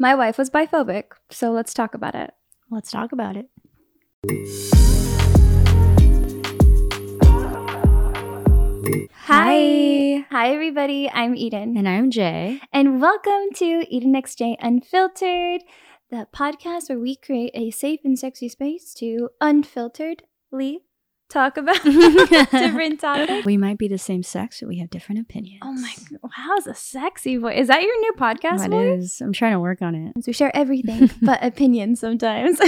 My wife was biphobic, so let's talk about it. Let's talk about it. Hi. Hi, everybody. I'm Eden. And I'm Jay. And welcome to Eden X Jay Unfiltered, the podcast where we create a safe and sexy space to unfilteredly talk about different topics. We might be the same sex, but we have different opinions. Oh my god, how's a sexy voice? Is that your new podcast That voice? is. I'm trying to work on it. We share everything but opinions sometimes.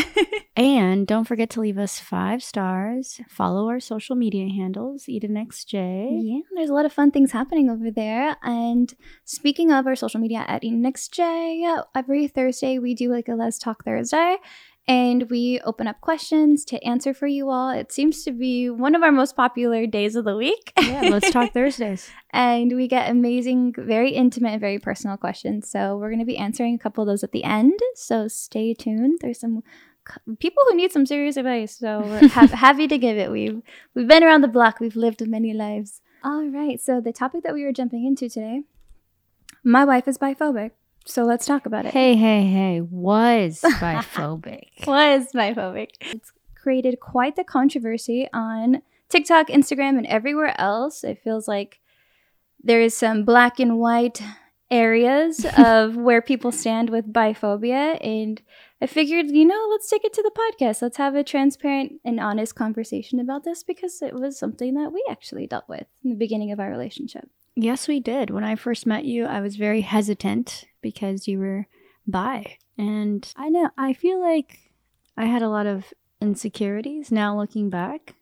And don't forget to leave us five stars. Follow our social media handles, EdenXJ. yeah, there's a lot of fun things happening over there. And speaking of our social media at EdenXJ, every Thursday we do like a Let's Talk Thursday. And we open up questions to answer for you all. It seems to be one of our most popular days of the week. Yeah, let's talk Thursdays. and we get amazing, very intimate, and very personal questions. So we're going to be answering a couple of those at the end. So stay tuned. There's some people who need some serious advice. So we're ha- happy to give it. We've we've been around the block. We've lived many lives. All right. So the topic that we were jumping into today, my wife is biphobic. So let's talk about it. Hey, hey, hey. Was biphobic. was biphobic. It's created quite the controversy on TikTok, Instagram, and everywhere else. It feels like there is some black and white areas of where people stand with biphobia. And I figured, you know, let's take it to the podcast. Let's have a transparent and honest conversation about this because it was something that we actually dealt with in the beginning of our relationship. Yes, we did. When I first met you, I was very hesitant because you were bi. And I know, I feel like I had a lot of insecurities now looking back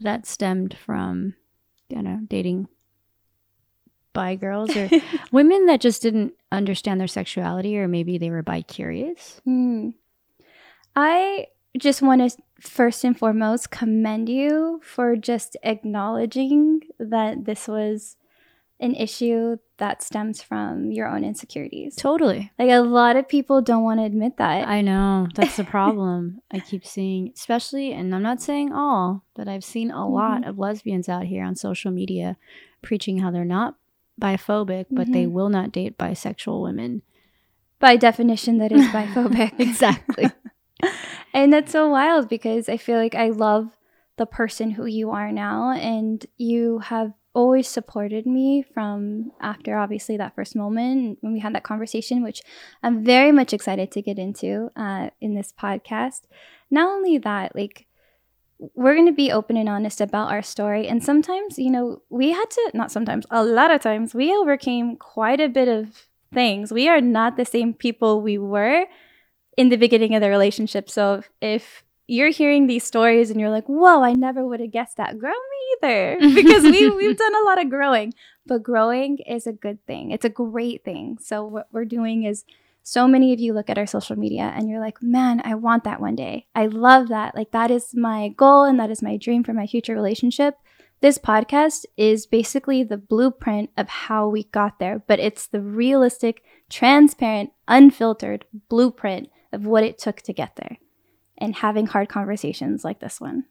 that stemmed from, you know, dating bi girls or women that just didn't understand their sexuality or maybe they were bi curious. Hmm. I just want to first and foremost commend you for just acknowledging that this was an issue that stems from your own insecurities. Totally. Like a lot of people don't want to admit that. I know. That's the problem. I keep seeing, especially, and I'm not saying all, but I've seen a lot of lesbians out here on social media preaching how they're not biphobic, but they Mhm. will not date bisexual women. By definition, that is biphobic. Exactly. and that's so wild because I feel like I love the person who you are now, and you have always supported me from after obviously that first moment when we had that conversation, which I'm very much excited to get into uh, in this podcast. Not only that, like we're going to be open and honest about our story. And sometimes, you know, we had to, not sometimes, a lot of times, we overcame quite a bit of things. We are not the same people we were in the beginning of the relationship. So if, you're hearing these stories and you're like, whoa, I never would have guessed that, girl, me either. Because we, we've done a lot of growing. But growing is a good thing, it's a great thing. So what we're doing is, so many of you look at our social media and you're like, man, I want that one day. I love that. Like, that is my goal and that is my dream for my future relationship. This podcast is basically the blueprint of how we got there, but it's the realistic, transparent, unfiltered blueprint of what it took to get there and having hard conversations like this one.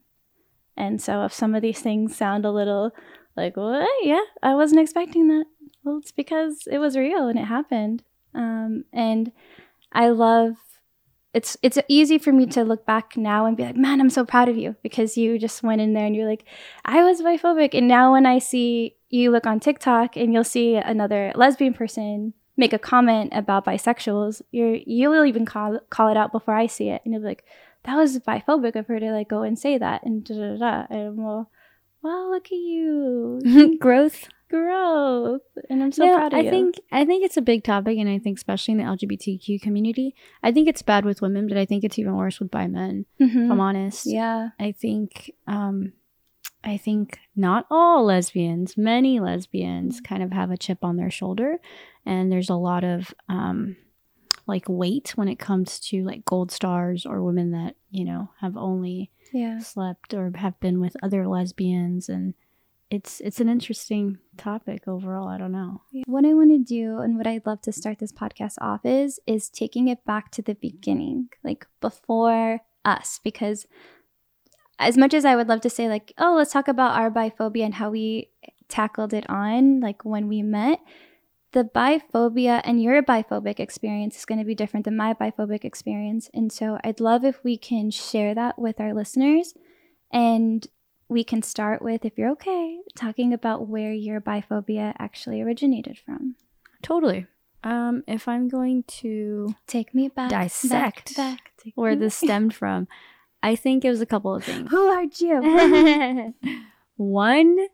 And so, if some of these things sound a little like, what? Yeah, I wasn't expecting that. Well, it's because it was real and it happened. Um, and I love it's it's easy for me to look back now and be like, man, I'm so proud of you because you just went in there and you're like, I was biphobic, and now when I see you look on TikTok and you'll see another lesbian person make a comment about bisexuals, you're you will even call call it out before I see it, and you'll be like, that was biphobic of her to like go and say that, and da da da. And well, well, look at you, Growth. growth, and I'm so No, proud of I you. think I think it's a big topic, and I think especially in the LGBTQ community, I think it's bad with women, but I think it's even worse with bi men. Mhm. If I'm honest, yeah, I think um, I think not all lesbians, many lesbians kind of have a chip on their shoulder, and there's a lot of um, like weight when it comes to like gold stars or women that you know have only yeah. slept or have been with other lesbians, and it's it's an interesting topic overall. I don't know. What I want to do and what I'd love to start this podcast off is is taking it back to the beginning, like before us, because as much as I would love to say like, oh, let's talk about our biphobia and how we tackled it on like when we met, the biphobia and your biphobic experience is going to be different than my biphobic experience. And so I'd love if we can share that with our listeners. And we can start with, if you're okay, talking about where your biphobia actually originated from. Totally. Um, if I'm going to Take me back. Dissect Back, back, where this stemmed from, I think it was a couple of things. Who are you? One,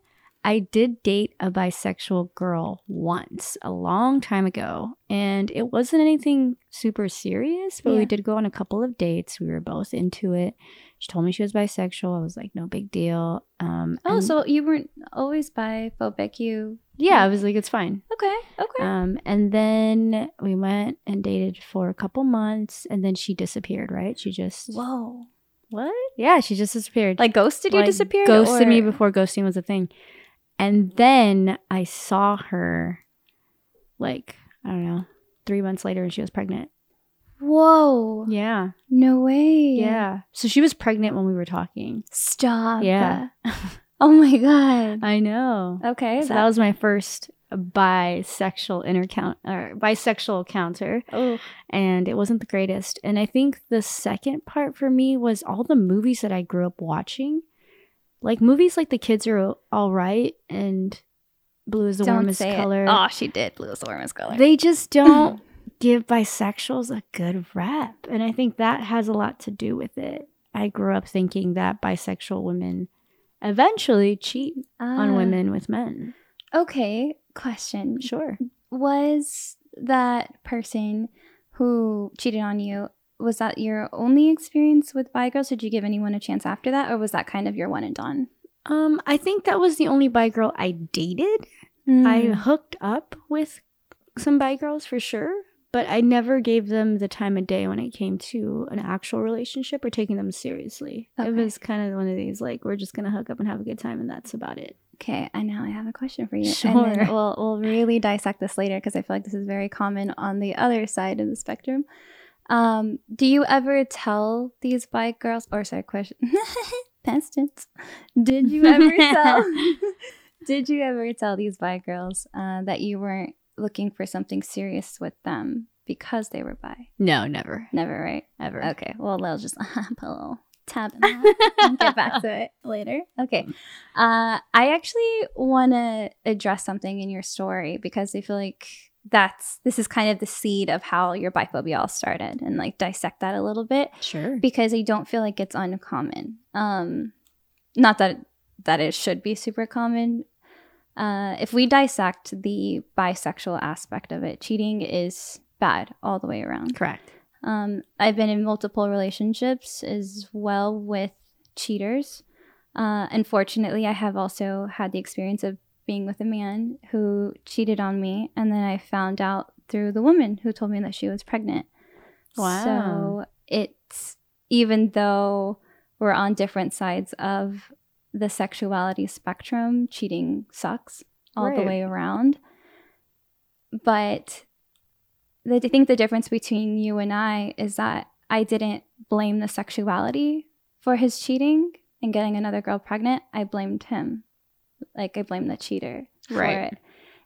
I did date a bisexual girl once a long time ago, and it wasn't anything super serious, but Yeah. we did go on a couple of dates. We were both into it. She told me she was bisexual. I was like, no big deal. Um, oh, and- so you weren't always biphobic. You. yeah, I was like, it's fine. Okay. Okay. Um, and then we went and dated for a couple months, and then she disappeared. Right? She just Whoa. What? yeah, she just disappeared. Like ghosted you? Like, disappeared? Ghosted me before ghosting was a thing. And then I saw her like, I don't know, three months later and she was pregnant. Whoa. Yeah. No way. Yeah. So she was pregnant when we were talking. Stop. Yeah. Oh my god. I know. Okay. So that was my first bisexual intercount or bisexual encounter. Oh. and it wasn't the greatest. And I think the second part for me was all the movies that I grew up watching. Like movies like The Kids Are All Right and Blue is the Don't Warmest Color. it. Oh, she did. Blue is the warmest color. They just don't give bisexuals a good rep. And I think that has a lot to do with it. I grew up thinking that bisexual women eventually cheat on Ah. women with men. Okay. Question. Sure. Was that person who cheated on you? Was that your only experience with bi girls? Did you give anyone a chance after that, or was that kind of your one and done? Um, I think that was the only bi girl I dated. I Mm. hooked up with some bi girls for sure, but I never gave them the time of day when it came to an actual relationship or taking them seriously. Okay. It was kind of one of these like we're just gonna hook up and have a good time, and that's about it. Okay, and now I have a question for you. And Sure. then we'll we'll really dissect this later because I feel like this is very common on the other side of the spectrum. Um, do you ever tell these bi girls or sorry, question past tense. Did you ever tell did you ever tell these bi girls uh, that you weren't looking for something serious with them because they were bi? No, never, Never, right? ever. Okay, well, they'll just put a little tab in that. and Get back to it later. Okay. Uh, I actually want to address something in your story because I feel like that's this is kind of the seed of how your biphobia all started and like dissect that a little bit Sure. because I don't feel like it's uncommon. Um, not that that it should be super common. Uh, if we dissect the bisexual aspect of it, cheating is bad all the way around. Correct. Um, I've been in multiple relationships as well with cheaters. Uh, unfortunately, I have also had the experience of being with a man who cheated on me, and then I found out through the woman who told me that she was pregnant. Wow. So it's even though we're on different sides of the sexuality spectrum, cheating sucks all the way around. But the, I think the difference between you and I is that I didn't blame the sexuality for his cheating and getting another girl pregnant. I blamed him. Like I blame the cheater for Right. it.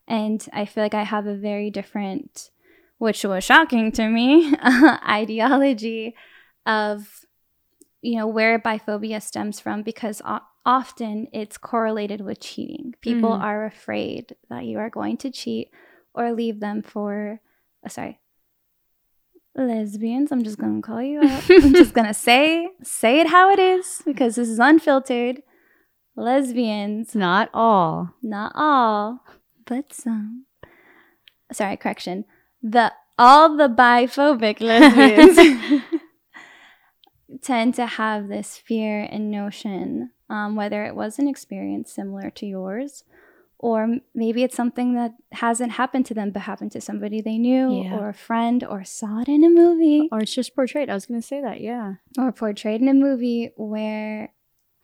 And I feel like I have a very different, which was shocking to me, ideology of, you know, where biphobia stems from because o- often it's correlated with cheating. People Mhm. are afraid that you are going to cheat or leave them for, uh, sorry, lesbians. I'm just gonna call you out. I'm just gonna say say it how it is because this is unfiltered. Lesbians not all. not all, but some. Sorry, correction. The all the biphobic lesbians tend to have this fear and notion, um, whether it was an experience similar to yours, or maybe it's something that hasn't happened to them but happened to somebody they knew, Yeah. or a friend, or saw it in a movie Or it's just portrayed. I was gonna say that. Yeah. or portrayed in a movie where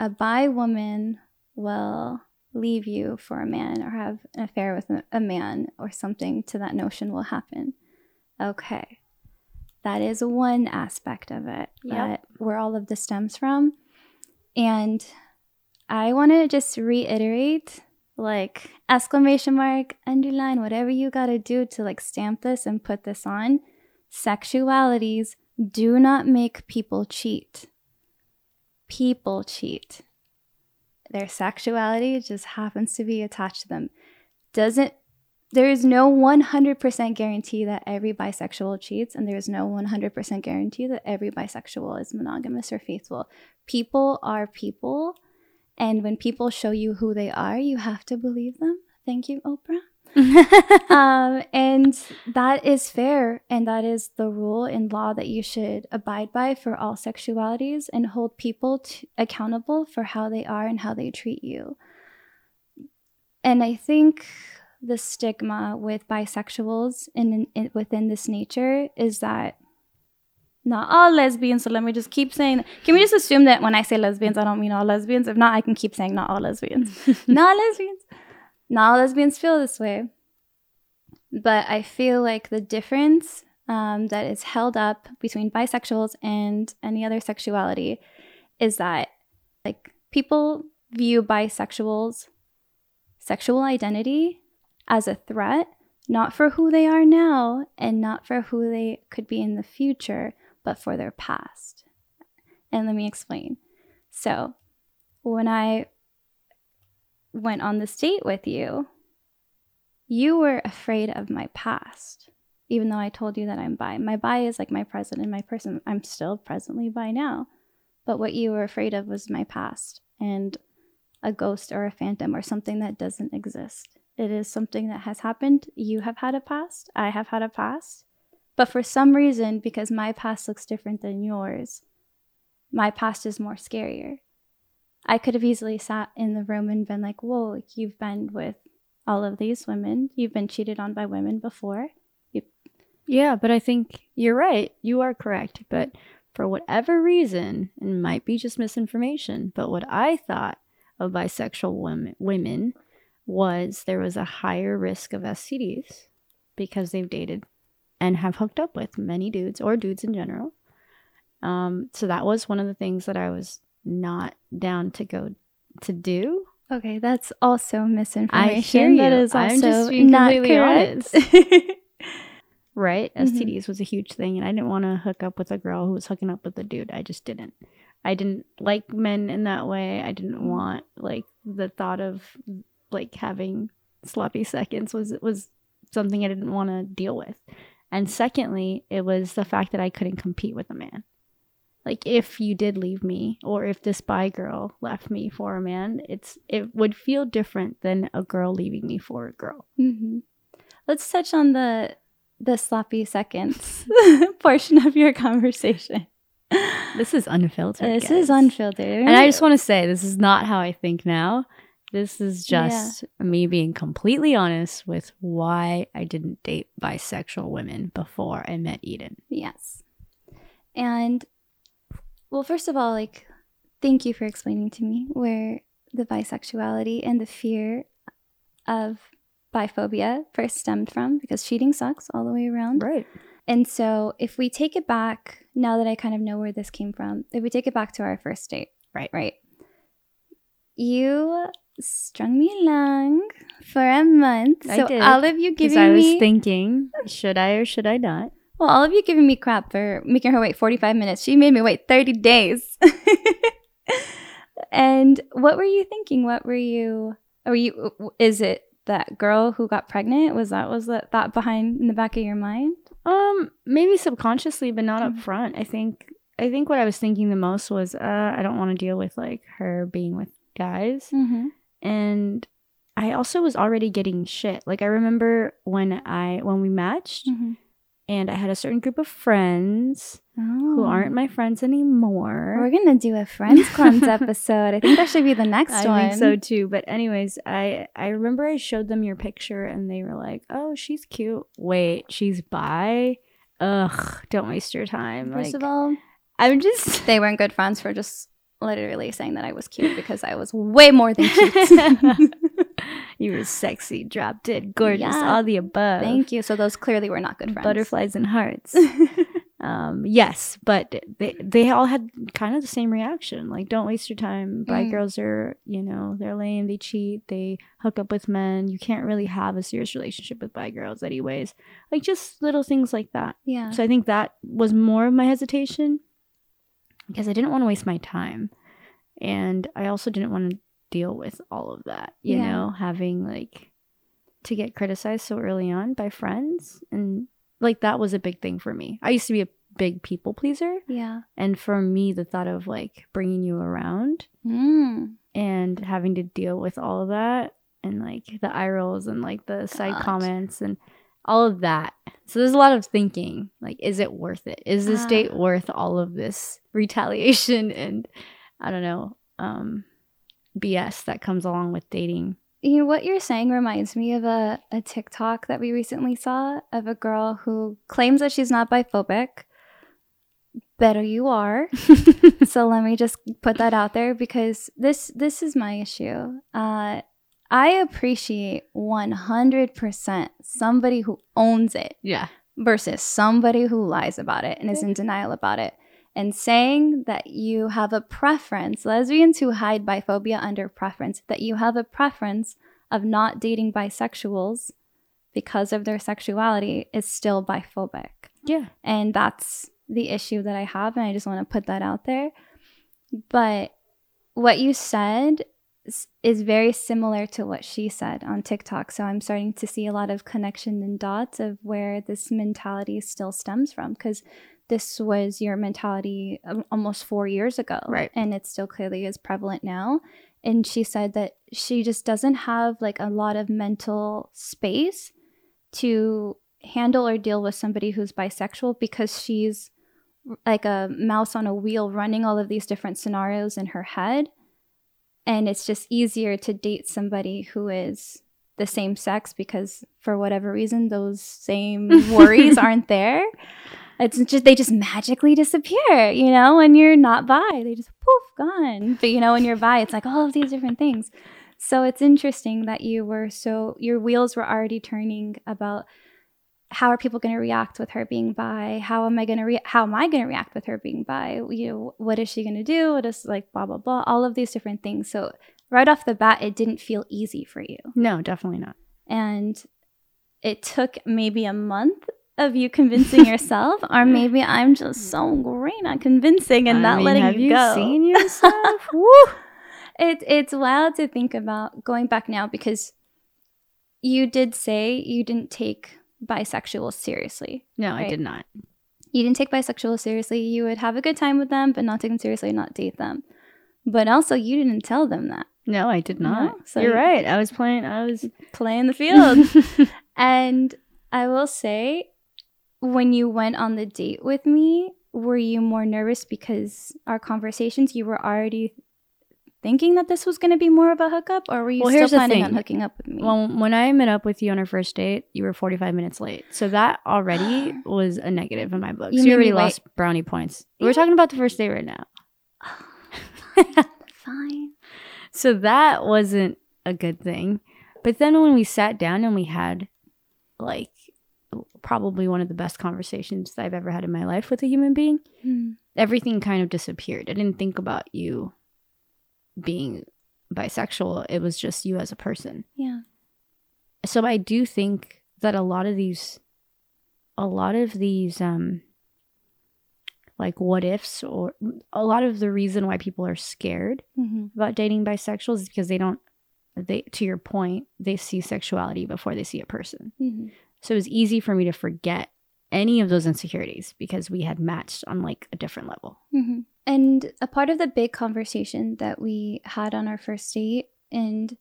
a bi woman will leave you for a man or have an affair with a- man or something to that notion will happen. Okay. That is one aspect of it Yep. that where all of this stems from. And I want to just reiterate like exclamation mark, underline, whatever you got to do to like stamp this and put this on. Sexualities do not make people cheat. People cheat. Their sexuality just happens to be attached to them. Doesn't there is no 100% guarantee that every bisexual cheats, and there is no 100% guarantee that every bisexual is monogamous or faithful. People are people, and when people show you who they are, you have to believe them. Thank you, Oprah. um, and that is fair, and that is the rule in law that you should abide by for all sexualities and hold people to, accountable for how they are and how they treat you. And I think the stigma with bisexuals in, in within this nature is that not all lesbians. So let me just keep saying. Can we just assume that when I say lesbians, I don't mean all lesbians? If not, I can keep saying not all lesbians. not lesbians. Not all lesbians feel this way. But I feel like the difference um, that is held up between bisexuals and any other sexuality is that like people view bisexuals sexual identity as a threat, not for who they are now and not for who they could be in the future, but for their past. And let me explain. So, when I went on this date with you, you were afraid of my past, even though I told you that I'm bi. My bi is like my present and my person. I'm still presently bi now. But what you were afraid of was my past and a ghost or a phantom or something that doesn't exist. It is something that has happened. You have had a past. I have had a past. But for some reason, because my past looks different than yours, my past is more scarier. I could have easily sat in the room and been like, whoa, you've been with all of these women. You've been cheated on by women before. You- Yeah, but I think you're right. You are correct. But for whatever reason, and it might be just misinformation, but what I thought of bisexual women, women was there was a higher risk of STDs because they've dated and have hooked up with many dudes or dudes in general. Um, so that was one of the things that I was not down to go to do. Okay, that's also misinformation. I hear you. That is I'm also not completely correct. Right? Mhm. STDs was a huge thing, and I didn't want to hook up with a girl who was hooking up with a dude. I just didn't. I didn't like men in that way. I didn't Mhm. want like the thought of like having sloppy seconds was was something I didn't want to deal with. And secondly, it was the fact that I couldn't compete with a man. Like if you did leave me or if this bi girl left me for a man, it's it would feel different than a girl leaving me for a girl. hmm Let's touch on the the sloppy seconds portion of your conversation. This is unfiltered. This is unfiltered, And I just want to say this is not how I think now. This is Yeah. just me being completely honest with why I didn't date bisexual women before I met Eden. Yes. And well, first of all, like thank you for explaining to me where the bisexuality and the fear of biphobia first stemmed from because cheating sucks all the way around. Right. And so if we take it back, now that I kind of know where this came from, if we take it back to our first date, Right. Right. You strung me along for a month. I so did, all of you giving me Because I was me thinking, should I or should I not? Well, all of you giving me crap for making her wait 45 minutes. She made me wait 30 days. and what were you thinking? What were you were you is it that girl who got pregnant? Was that was that thought behind in the back of your mind? Um, maybe subconsciously, but not up Mhm. front. I think I think what I was thinking the most was, uh, I don't want to deal with like her being with guys. Mm-hmm. And I also was already getting shit. Like I remember when I when we matched Mm-hmm. And I had a certain group of friends Oh. who aren't my friends anymore. We're gonna do a Friends Cleanse episode. I think that should be the next I one. I think so too. But anyways, I I remember I showed them your picture and they were like, "Oh, she's cute." Wait, she's bi? Ugh, don't waste your time. First like, of all, I'm just they weren't good friends for just literally saying that I was cute because I was way more than cute. you were sexy, drop dead, gorgeous, Yeah. all the above. Thank you. So those clearly were not good friends. Butterflies and hearts. Um, yes, but they they all had kind of the same reaction. Like, don't waste your time. Bi Mm. girls are, you know, they're lame, they cheat, they hook up with men. You can't really have a serious relationship with bi girls, anyways. Like, just little things like that. Yeah. So I think that was more of my hesitation because I didn't want to waste my time. And I also didn't want to deal with all of that, you Yeah. know, having like to get criticized so early on by friends. And like that was a big thing for me. I used to be a big people pleaser. yeah. And for me, the thought of like bringing you around Mm. and having to deal with all of that and like the eye rolls and like the side God. comments and all of that. So there's a lot of thinking like, is it worth it? Is this Ah. date worth all of this retaliation and I don't know, um, BS that comes along with dating? You know what you're saying reminds me of a, a TikTok that we recently saw of a girl who claims that she's not biphobic. Better you are. so let me just put that out there because this this is my issue. Uh, I appreciate 100% somebody who owns it yeah. versus somebody who lies about it and is in denial about it. And saying that you have a preference, lesbians who hide biphobia under preference, that you have a preference of not dating bisexuals because of their sexuality is still biphobic. Yeah. And that's the issue that I have. And I just want to put that out there. But what you said is very similar to what she said on TikTok. So I'm starting to see a lot of connection and dots of where this mentality still stems from because this was your mentality um, almost four years ago. Right. And it still clearly is prevalent now. And she said that she just doesn't have like a lot of mental space to handle or deal with somebody who's bisexual because she's like a mouse on a wheel running all of these different scenarios in her head and it's just easier to date somebody who is the same sex because for whatever reason those same worries aren't there it's just they just magically disappear you know when you're not bi. they just poof gone but you know when you're bi, it's like all of these different things so it's interesting that you were so your wheels were already turning about how are people going to react with her being bi? How am I going to re- how am I going to react with her being bi? You know, what is she going to do? What is like blah blah blah? All of these different things. So right off the bat, it didn't feel easy for you, No, definitely not. and it took maybe a month of you convincing yourself, or maybe I'm just so great at convincing and I not mean, letting have you, you go. seen yourself? Woo! It, it's wild to think about going back now because you did say you didn't take bisexuals seriously. No, I did not. You didn't take bisexuals seriously. You would have a good time with them, but not take them seriously, not date them. But also, you didn't tell them that. No, I did not. No, so You're right. I was playing. I was playing the field. and I will say, when you went on the date with me, were you more nervous because our conversations, you were already thinking that this was going to be more of a hookup, or were you Well, still planning on hooking up with me? Well, when I met up with you on our first date, you were 45 minutes late. So that already was a negative in my book. You so you already lost brownie points. We're talking about the first date right now. Fine. So that wasn't a good thing. But then when we sat down and we had like probably one of the best conversations that I've ever had in my life with a human being, Hmm. everything kind of disappeared. I didn't think about you being bisexual. It was just you as a person. Yeah. so I do think that a lot of these a lot of these um like what ifs or a lot of the reason why people are scared hmm about dating bisexuals is because they don't they to your point they see sexuality before they see a person hmm so it was easy for me to forget any of those insecurities because we had matched on like a different level hmm And a part of the big conversation that we had on our first date, and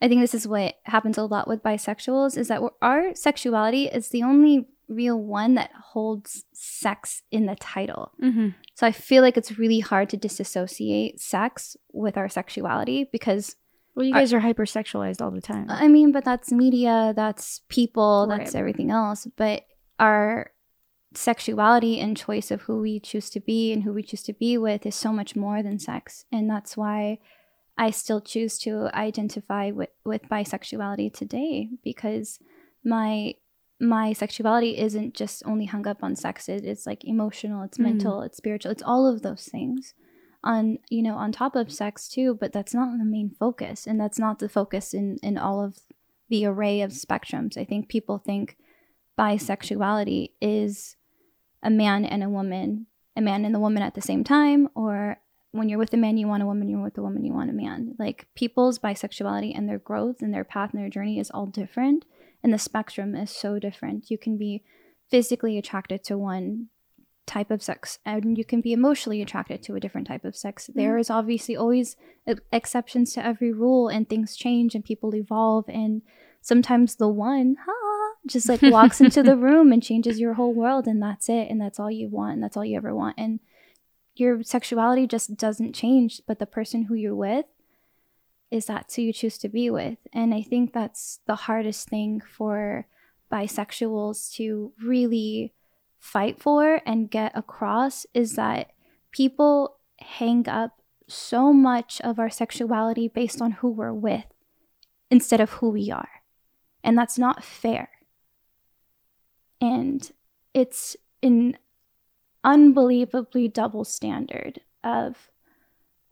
I think this is what happens a lot with bisexuals, is that our sexuality is the only real one that holds sex in the title. mm-hmm. So I feel like it's really hard to disassociate sex with our sexuality because well you guys are hypersexualized all the time I mean, but that's media, that's people, Right. that's everything else. But our sexuality and choice of who we choose to be and who we choose to be with is so much more than sex. And that's why I still choose to identify with, with bisexuality today because my my sexuality isn't just only hung up on sex. It, it's like emotional, it's Mm. mental, it's spiritual, it's all of those things on you know on top of sex too. But that's not the main focus, and that's not the focus in in all of the array of spectrums. I think people think bisexuality is a man and a woman, a man and the woman at the same time, or when you're with a man, you want a woman, you're with a woman, you want a man. Like people's bisexuality and their growth and their path and their journey is all different. And the spectrum is so different. You can be physically attracted to one type of sex and you can be emotionally attracted to a different type of sex. Mm-hmm. There is obviously always e- exceptions to every rule and things change and people evolve and sometimes the one ha, just like walks into the room and changes your whole world and that's it and that's all you want and that's all you ever want and your sexuality just doesn't change but the person who you're with is that who you choose to be with and i think that's the hardest thing for bisexuals to really fight for and get across is that people hang up so much of our sexuality based on who we're with instead of who we are. And that's not fair. And it's an unbelievably double standard of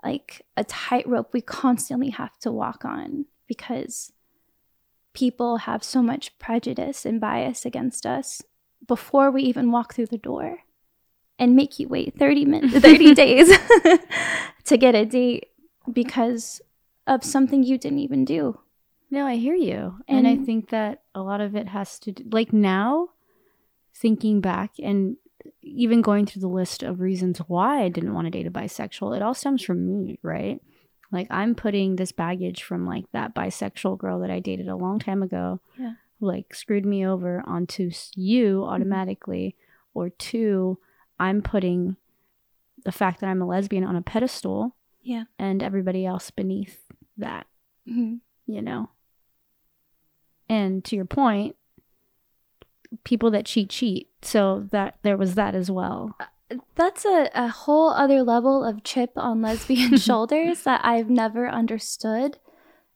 like a tightrope we constantly have to walk on because people have so much prejudice and bias against us before we even walk through the door and make you wait 30 minutes 30 days to get a date because of something you didn't even do No, I hear you. And, I think that a lot of it has to do, like now, thinking back and even going through the list of reasons why I didn't want to date a bisexual, it all stems from me, right? Like I'm putting this baggage from like that bisexual girl that I dated a long time ago, Yeah. Like screwed me over onto you Mm-hmm. automatically, or two, I'm putting the fact that I'm a lesbian on a pedestal yeah and everybody else beneath that Mhm. you know. And to your point, people that cheat cheat. So that there was that as well. that's a, a whole other level of chip on lesbian shoulders that I've never understood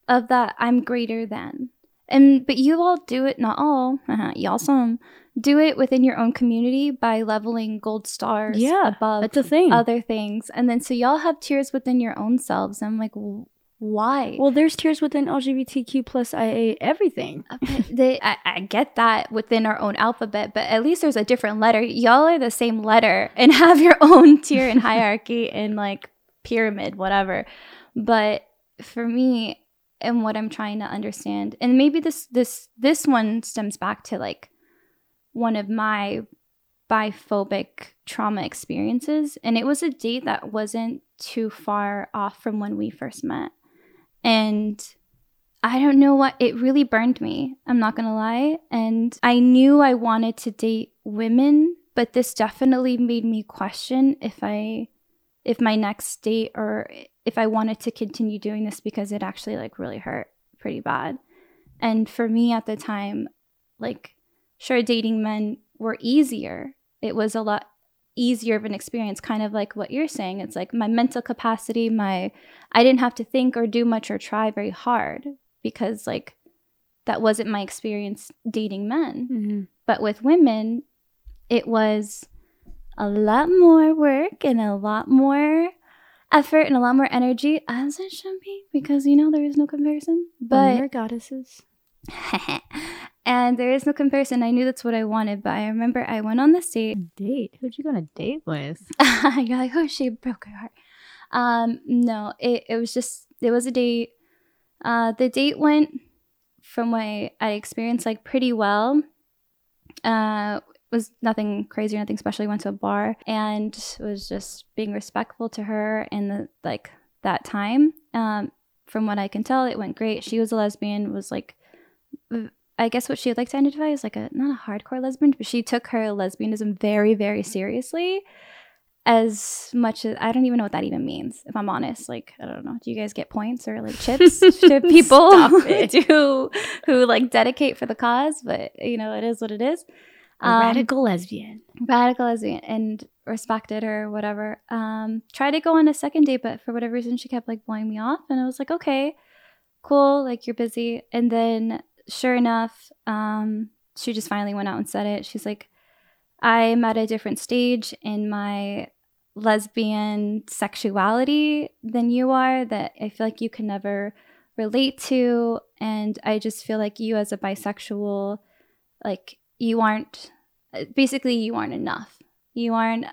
of that I'm greater than. And but you all do it, not all, uh y'all some do it within your own community by leveling gold stars Yeah, above That's a thing. other things. And then so y'all have tiers within your own selves. I'm like, why? well, there's tiers within LGBTQ plus IA everything. Uh, they, I, I get that within our own alphabet, but at least there's a different letter. Y'all are the same letter and have your own tier and hierarchy and like pyramid, whatever. But for me, and what I'm trying to understand, and maybe this this this one stems back to like one of my biphobic trauma experiences, and it was a date that wasn't too far off from when we first met, and I don't know what it really burned me. I'm not going to lie. And I knew I wanted to date women, but this definitely made me question if I if my next date or if I wanted to continue doing this because it actually like really hurt pretty bad. And for me at the time, like sure dating men were easier. It was a lot easier of an experience kind of like what you're saying. It's like my mental capacity, my I didn't have to think or do much or try very hard because like that wasn't my experience dating men. Mm-hmm. But with women, it was a lot more work and a lot more effort and a lot more energy, as it should be, because you know there is no comparison. But But goddesses. and there is no comparison. I knew that's what I wanted, but I remember I went on this date. Date? Who'd you go on a date with? You're like, oh, she broke her heart. Um, no, it, it was just it was a date. Uh, the date went from what I, I experienced like pretty well. Uh, was nothing crazy or nothing special. We went to a bar and was just being respectful to her in the like that time. Um, from what I can tell, it went great. She was a lesbian. Was like, I guess what she would like to identify as like a not a hardcore lesbian, but she took her lesbianism very very seriously as much as I don't even know what that even means. If I'm honest, like I don't know. Do you guys get points or like chips to people who who like dedicate for the cause? But you know, it is what it is. Um, radical lesbian. radical lesbian and respected her whatever. Um, tried to go on a second date, but for whatever reason, she kept like blowing me off, and I was like, okay, cool, like you're busy. And then, sure enough, um, she just finally went out and said it. She's like, I'm at a different stage in my lesbian sexuality than you are that I feel like you can never relate to. And I just feel like you, as a bisexual, like you aren't basically, you aren't enough. You aren't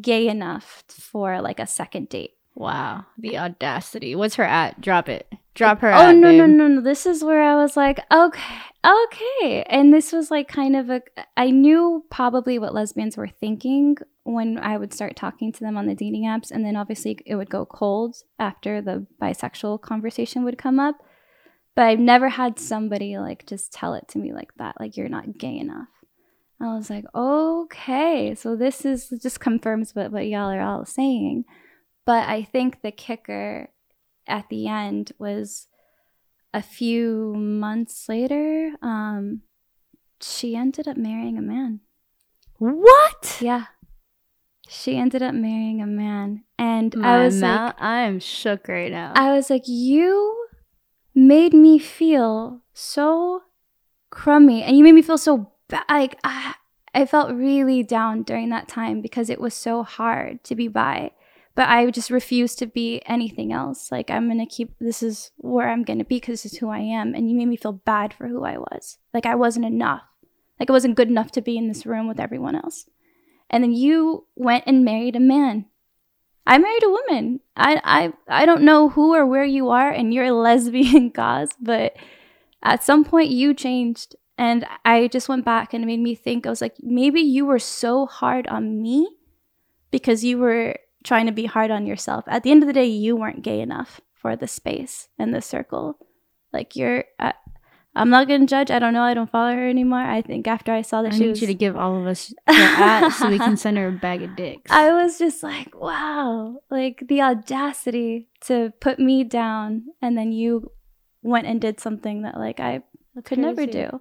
gay enough for like a second date. Wow, the audacity. What's her at? Drop it. Drop her. Oh at, no babe. no no no! This is where I was like, okay, okay, and this was like kind of a. I knew probably what lesbians were thinking when I would start talking to them on the dating apps, and then obviously it would go cold after the bisexual conversation would come up. But I've never had somebody like just tell it to me like that, like you're not gay enough. I was like, okay, so this is just confirms what, what y'all are all saying. But I think the kicker at the end was a few months later, um, she ended up marrying a man. What? Yeah. She ended up marrying a man. And My I was mouth- like, I am shook right now. I was like, you made me feel so crummy and you made me feel so bad. Like, I, I felt really down during that time because it was so hard to be bi. But I just refused to be anything else. Like, I'm going to keep this is where I'm going to be because this is who I am. And you made me feel bad for who I was. Like, I wasn't enough. Like, I wasn't good enough to be in this room with everyone else. And then you went and married a man. I married a woman. I I I don't know who or where you are and you're a lesbian cause, but at some point you changed and I just went back and it made me think I was like maybe you were so hard on me because you were trying to be hard on yourself. At the end of the day you weren't gay enough for the space and the circle. Like you're I, I'm not going to judge. I don't know. I don't follow her anymore. I think after I saw I that she need was you to give all of us so we can send her a bag of dicks. I was just like, wow, like the audacity to put me down and then you went and did something that like I could never do.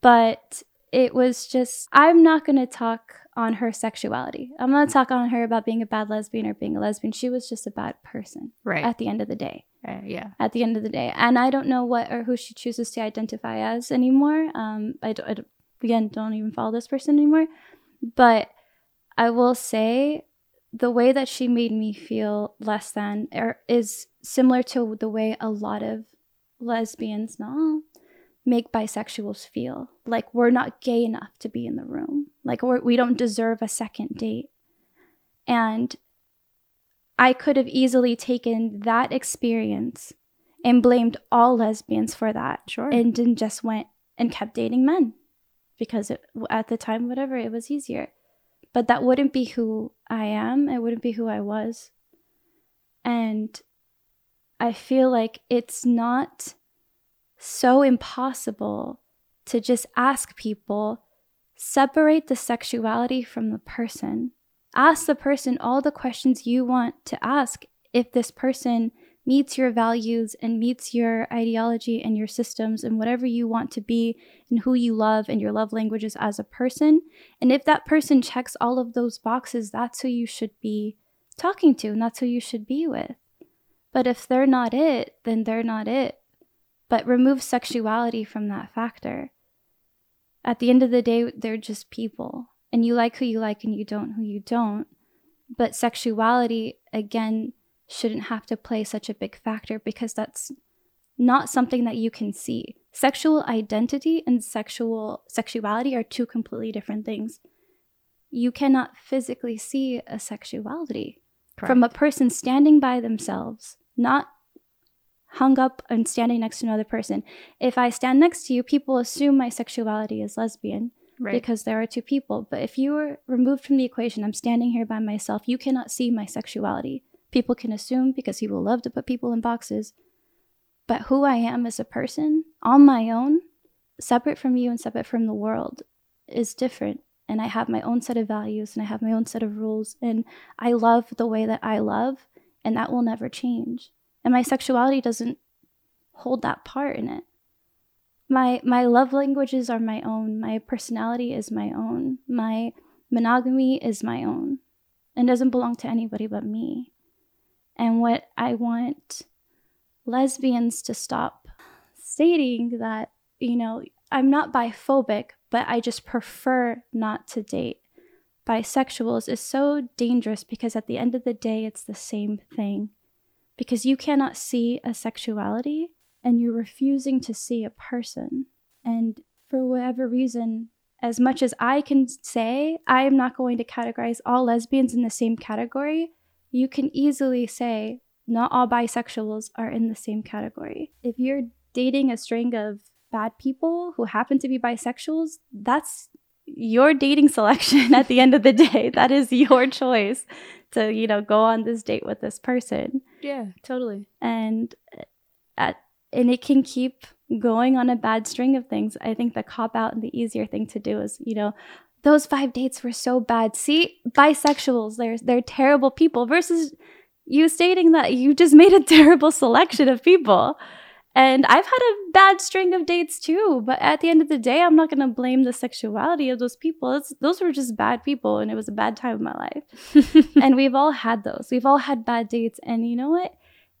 But it was just I'm not going to talk on her sexuality. I'm not talk on her about being a bad lesbian or being a lesbian. She was just a bad person right. at the end of the day Uh, yeah. at the end of the day. And I don't know what or who she chooses to identify as anymore. Um, I, don't, I don't- again don't even follow this person anymore. But I will say the way that she made me feel less than or is similar to the way a lot of lesbians now make bisexuals feel like we're not gay enough to be in the room like we're, we don't deserve a second date and I could have easily taken that experience and blamed all lesbians for that Sure. and then just went and kept dating men because it, at the time, whatever, it was easier. But that wouldn't be who I am. It wouldn't be who I was. And I feel like it's not so impossible to just ask people separate the sexuality from the person ask the person all the questions you want to ask if this person meets your values and meets your ideology and your systems and whatever you want to be and who you love and your love languages as a person. And if that person checks all of those boxes, that's who you should be talking to and that's who you should be with. But if they're not it, then they're not it. But remove sexuality from that factor. At the end of the day, they're just people and you like who you like and you don't who you don't. But sexuality, again, shouldn't have to play such a big factor because that's not something that you can see. Sexual identity and sexual sexuality are two completely different things. You cannot physically see a sexuality from a person standing by themselves, not hung up and standing next to another person. If I stand next to you, people assume my sexuality is lesbian right. because there are two people. But if you are removed from the equation, I'm standing here by myself, you cannot see my sexuality. People can assume because he will love to put people in boxes. But who I am as a person on my own, separate from you and separate from the world, is different. And I have my own set of values and I have my own set of rules. And I love the way that I love, and that will never change. And my sexuality doesn't hold that part in it. My my love languages are my own. My personality is my own. My monogamy is my own and doesn't belong to anybody but me. And what i want lesbians to stop stating that you know i'm not biphobic but I just prefer not to date bisexuals is so dangerous because at the end of the day, it's the same thing. Because you cannot see a sexuality and you're refusing to see a person. And for whatever reason, as much as I can say, I am not going to categorize all lesbians in the same category, you can easily say not all bisexuals are in the same category. If you're dating a string of bad people who happen to be bisexuals, that's your dating selection at the end of the day. That is your choice to, you know, go on this date with this person. Yeah, totally. And uh, at and it can keep going on a bad string of things. I think the cop out and the easier thing to do is, you know, those five dates were so bad. See, bisexuals, they're they're terrible people versus you stating that you just made a terrible selection of people. And I've had a bad string of dates too, but at the end of the day, I'm not going to blame the sexuality of those people. It's, those were just bad people, and it was a bad time of my life. and we've all had those. We've all had bad dates, and you know what?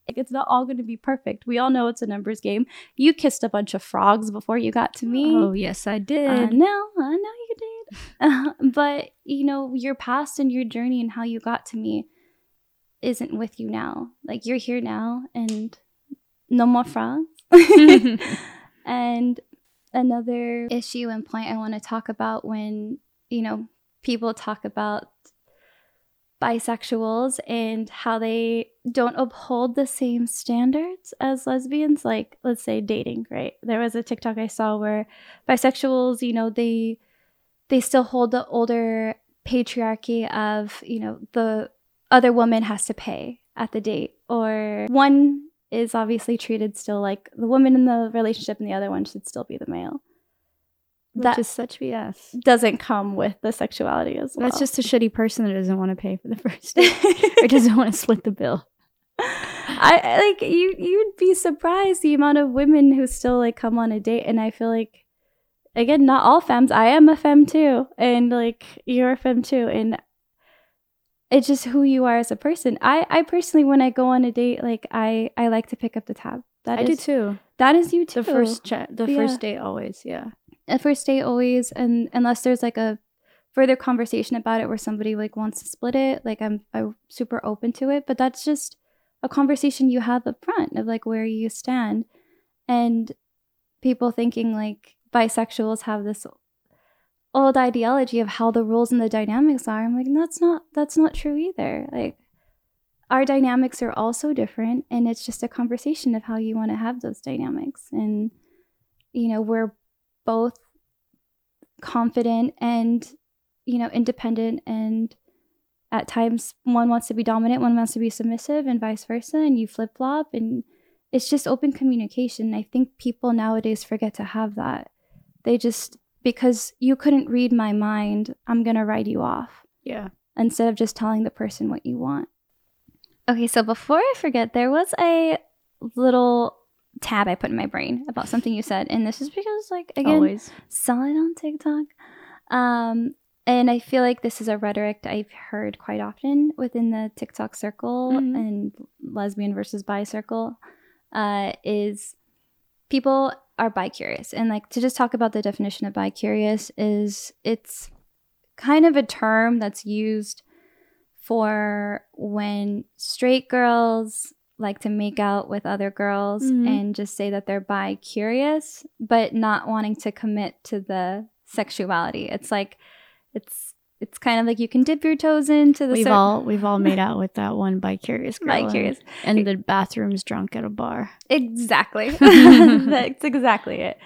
It's not all going to be perfect. We all know it's a numbers game. You kissed a bunch of frogs before you got to me. Oh, yes, I did. I know, I know you did. Uh, but, you know, your past and your journey and how you got to me isn't with you now. Like, you're here now, and no more frogs. and another issue and point I want to talk about when, you know, people talk about bisexuals and how they don't uphold the same standards as lesbians like let's say dating right there was a tiktok i saw where bisexuals you know they they still hold the older patriarchy of you know the other woman has to pay at the date or one is obviously treated still like the woman in the relationship and the other one should still be the male. Which that is such BS. Doesn't come with the sexuality as well. That's just a shitty person that doesn't want to pay for the first date or doesn't want to split the bill. I like you you'd be surprised the amount of women who still like come on a date and I feel like again not all femmes I am a femme too and like you're a femme too and it's just who you are as a person. I I personally when I go on a date, like I I like to pick up the tab. That I is, do too. That is you too. The first chat, the yeah. first date always, yeah. The first date always, and unless there's like a further conversation about it where somebody like wants to split it, like I'm I'm super open to it. But that's just a conversation you have up front of like where you stand, and people thinking like bisexuals have this old ideology of how the rules and the dynamics are. I'm like, that's not that's not true either. Like our dynamics are also different and it's just a conversation of how you want to have those dynamics. And you know, we're both confident and you know, independent and at times one wants to be dominant, one wants to be submissive and vice versa and you flip-flop and it's just open communication. I think people nowadays forget to have that. They just because you couldn't read my mind, I'm going to write you off. Yeah. Instead of just telling the person what you want. Okay, so before I forget, there was a little tab I put in my brain about something you said, and this is because, like, again, Always. saw it on TikTok. Um, and I feel like this is a rhetoric I've heard quite often within the TikTok circle mm-hmm. and lesbian versus bi circle. Uh, is people are bi-curious and like to just talk about the definition of bi-curious is it's kind of a term that's used for when straight girls like to make out with other girls mm-hmm. and just say that they're bi-curious but not wanting to commit to the sexuality it's like it's it's kind of like you can dip your toes into the. We've all we've all made out with that one bi curious girl. Bi curious, and, and the bathroom's drunk at a bar. Exactly, that's exactly it.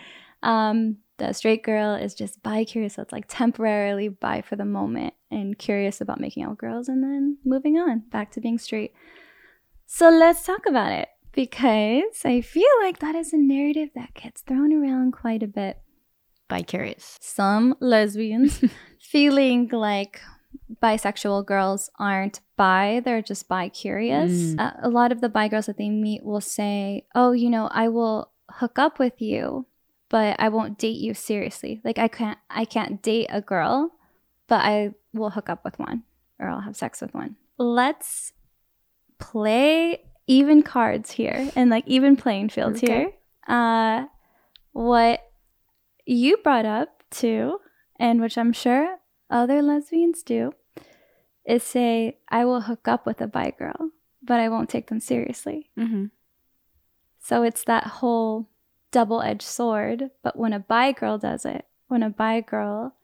Um, the straight girl is just bi curious, so it's like temporarily bi for the moment and curious about making out with girls, and then moving on back to being straight. So let's talk about it because I feel like that is a narrative that gets thrown around quite a bit. Bi curious. Some lesbians feeling like bisexual girls aren't bi, they're just bi curious. Mm. Uh, a lot of the bi girls that they meet will say, Oh, you know, I will hook up with you, but I won't date you seriously. Like I can't I can't date a girl, but I will hook up with one or I'll have sex with one. Let's play even cards here and like even playing fields okay. here. Uh what you brought up too, and which I'm sure other lesbians do, is say, I will hook up with a bi girl, but I won't take them seriously. Mm-hmm. So it's that whole double edged sword. But when a bi girl does it, when a bi girl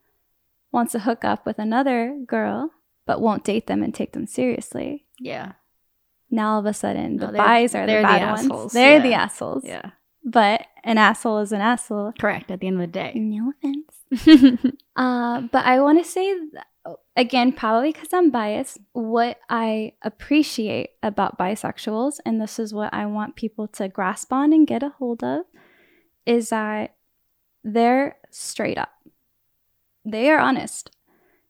wants to hook up with another girl, but won't date them and take them seriously, Yeah. now all of a sudden No, the they're- bis are the they're the bad ones. assholes, They're yeah. the assholes. Yeah. But an asshole is an asshole. Correct. At the end of the day. No offense. Uh, but I want to say again, probably because I'm biased, what I appreciate about bisexuals, and this is what I want people to grasp on and get a hold of, is that they're straight up. They are honest.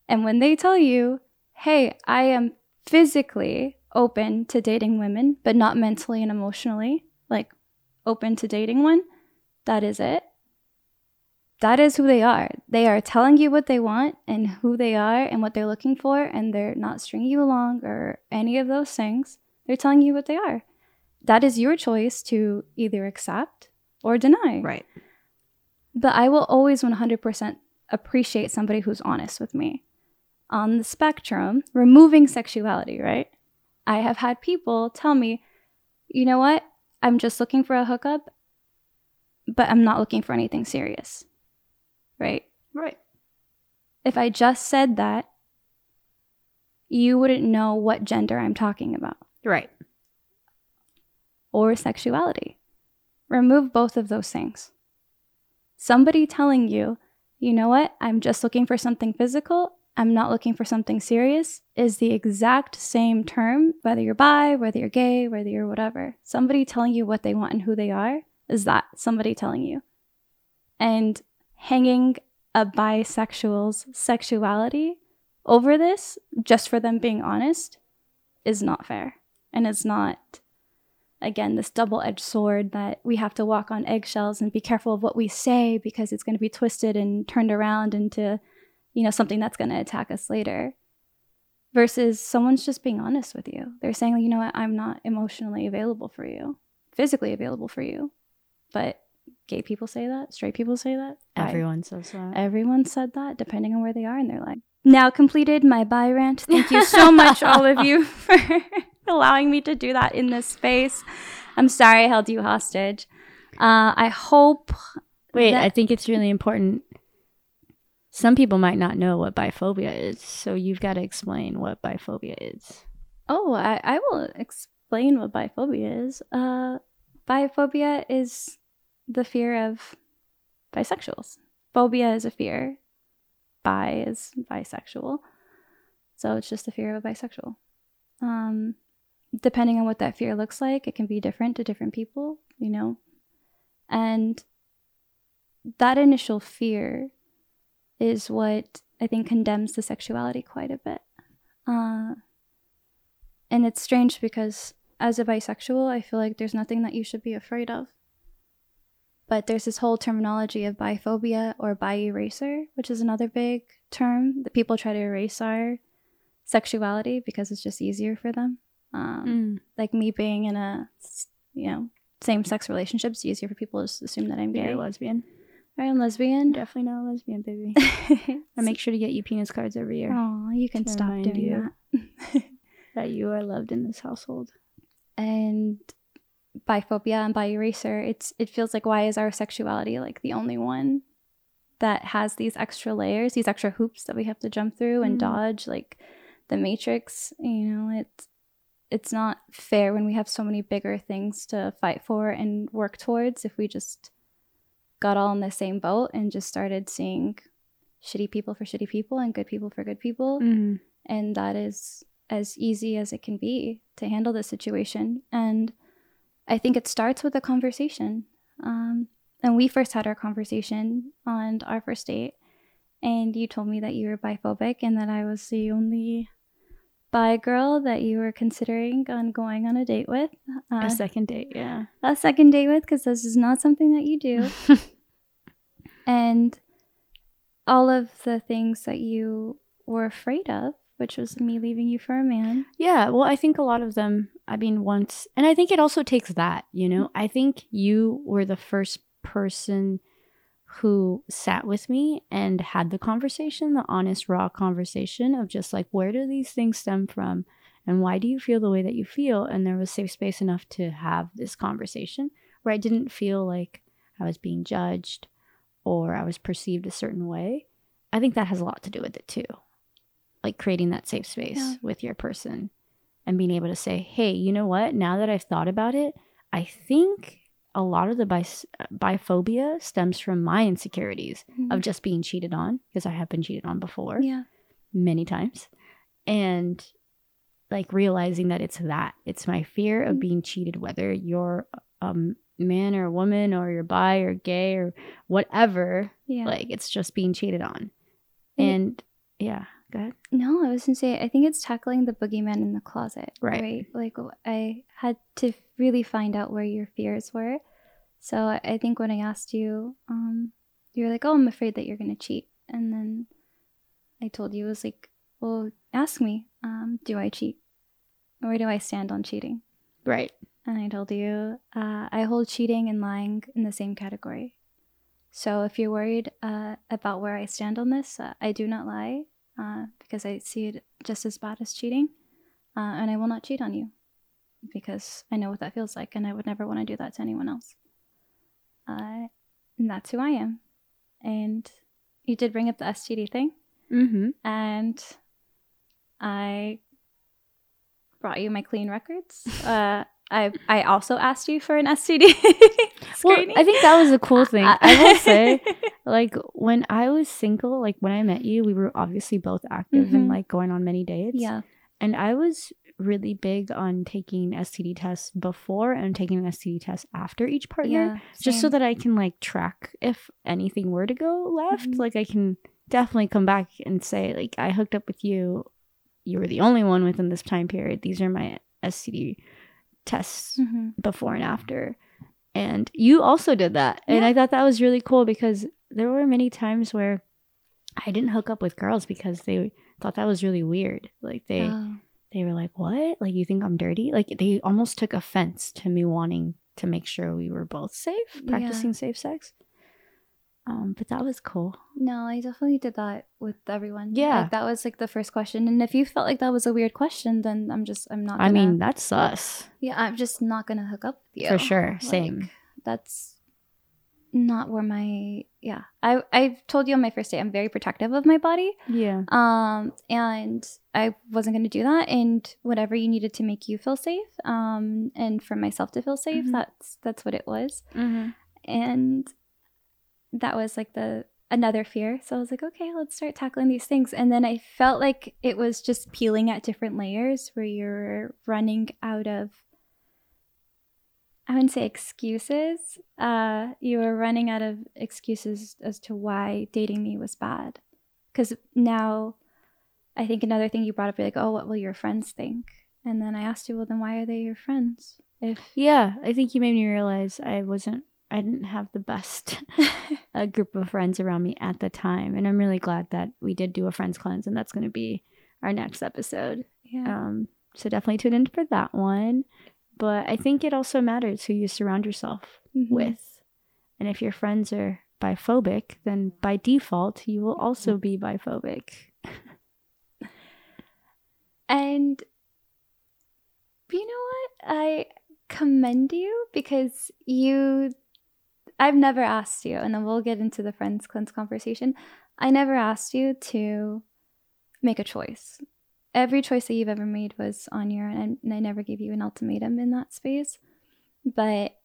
And when they tell you, hey, I am physically open to dating women, but not mentally and emotionally, like open to dating one, that is it that is who they are. They are telling you what they want and who they are and what they're looking for, and they're not stringing you along or any of those things. They're telling you what they are. That is your choice to either accept or deny. right. But I will always 100% appreciate somebody who's honest with me. On the spectrum, removing sexuality, right? I have had people tell me, you know what? I'm just looking for a hookup, but I'm not looking for anything serious. Right? Right. If I just said that, you wouldn't know what gender I'm talking about Right. or sexuality. Remove both of those things. Somebody telling you, you know what, I'm just looking for something physical, I'm not looking for something serious, is the exact same term, whether you're bi, whether you're gay, whether you're whatever. Somebody telling you what they want and who they are is that somebody telling you. And hanging a bisexual's sexuality over this, just for them being honest, is not fair. And it's not again this double-edged sword that we have to walk on eggshells and be careful of what we say because it's going to be twisted and turned around into you know something that's going to attack us later versus someone's just being honest with you they're saying you know what i'm not emotionally available for you physically available for you but gay people say that straight people say that Everyone says that. Everyone said that, depending on where they are in their life. Now completed my bi rant. Thank you so much, all of you, for allowing me to do that in this space. I'm sorry I held you hostage. Uh, I hope. Wait, I think it's really important. Some people might not know what biphobia is, so you've got to explain what biphobia is. Oh, I, I will explain what biphobia is. Uh, biphobia is the fear of bisexuals. Phobia is a fear. Bi is bisexual. So it's just the fear of a bisexual. Um, depending on what that fear looks like, it can be different to different people, you know. And that initial fear is what I think condemns the sexuality quite a bit. Uh, and it's strange because as a bisexual, I feel like there's nothing that you should be afraid of. But there's this whole terminology of biphobia or bi erasure, which is another big term that people try to erase our sexuality because it's just easier for them. Um, Like me being in a, you know, same sex relationship, it's easier for people to assume that I'm gay. a lesbian. I'm lesbian. Definitely not a lesbian, baby. I make sure to get you penis cards every year Oh, you can stop doing you. that. that you are loved in this household. and biphobia and bi erasure it's it feels like why is our sexuality like the only one that has these extra layers these extra hoops that we have to jump through and Mm. dodge like the matrix you know it's it's not fair when we have so many bigger things to fight for and work towards if we just got all in the same boat and just started seeing shitty people for shitty people and good people for good people Mm-hmm. and that is as easy as it can be to handle this situation. And I think it starts with a conversation. Um, and we first had our conversation on our first date, and you told me that you were biphobic and that I was the only bi girl that you were considering on going on a date with. Uh, a second date, yeah. a second date with, because this is not something that you do. and all of the things that you were afraid of, which was me leaving you for a man. Yeah, well, I think a lot of them, I mean, once, and I think it also takes that, you know? I think you were the first person who sat with me and had the conversation, the honest, raw conversation of just like, where do these things stem from? And why do you feel the way that you feel? And there was safe space enough to have this conversation where I didn't feel like I was being judged or I was perceived a certain way. I think that has a lot to do with it too. Like creating that safe space Yeah. with your person and being able to say, hey, you know what? Now that I've thought about it, I think a lot of the bis- biphobia stems from my insecurities of just being cheated on because I have been cheated on before yeah. many times. And like realizing that it's that. It's my fear of Mm. being cheated, whether you're a man or a woman or you're bi or gay or whatever. Yeah. Like it's just being cheated on. And yeah, go ahead. No, I was gonna say I think it's tackling the boogeyman in the closet. Right. Like I had to really find out where your fears were. So I I think when I asked you, um, you were like, "Oh, I'm afraid that you're gonna cheat," and then I told you it was like, "Well, ask me, um, do I cheat? Where do I stand on cheating?" Right. And I told you, uh, I hold cheating and lying in the same category. So if you're worried uh, about where I stand on this, uh, I do not lie uh, because I see it just as bad as cheating. Uh, and I will not cheat on you because I know what that feels like and I would never want to do that to anyone else. Uh, and that's who I am. And you did bring up the STD thing Mm-hmm. and I brought you my clean records. Uh, I I also asked you for an STD Well. I think that was a cool thing. Uh, I will say, like when I was single, like when I met you, we were obviously both active and Mhm. like going on many dates. yeah, And I was really big on taking STD tests before and taking an STD test after each partner, yeah, just so that I can like track if anything were to go left. Mhm. Like I can definitely come back and say, like, I hooked up with you. You were the only one within this time period. These are my STD tests Mhm. before and after. And you also did that. And I thought that was really cool because there were many times where I didn't hook up with girls because they thought that was really weird. Like they Oh, they were like, "What? Like you think I'm dirty?" Like they almost took offense to me wanting to make sure we were both safe, Yeah. practicing safe sex. Um, but that was cool. no, I definitely did that with everyone. Yeah. like, that was like the first question. And if you felt like that was a weird question, then I'm just I'm not. I Gonna, mean, that's sus yeah, I'm just not gonna hook up with you for sure. Like, Same. that's not where my yeah. I I've told you on my first date I'm very protective of my body. Yeah. um and i wasn't going to do that and whatever you needed to make you feel safe um and for myself to feel safe Mhm. that's that's what it was Mm-hmm. and that was like the another fear. So i was like okay let's start tackling these things. And then i felt like it was just peeling at different layers where you're running out of i wouldn't say excuses uh you were running out of excuses as to why dating me was bad. Because now i think another thing you brought up you're like oh what will your friends think? And then i asked you well then why are they your friends? If Yeah, I think you made me realize I wasn't. I didn't have the best a group of friends around me at the time, and I'm really glad that we did do a friends cleanse, and that's going to be our next episode. yeah Um, so definitely tune in for that one. But I think it also matters who you surround yourself Mhm. with, and if your friends are biphobic, then by default you will also be biphobic. And you know what? I commend you because you I've never asked you, and then we'll get into the friends cleanse conversation. I never asked you to make a choice. Every choice that you've ever made was on your own, and I never gave you an ultimatum in that space. But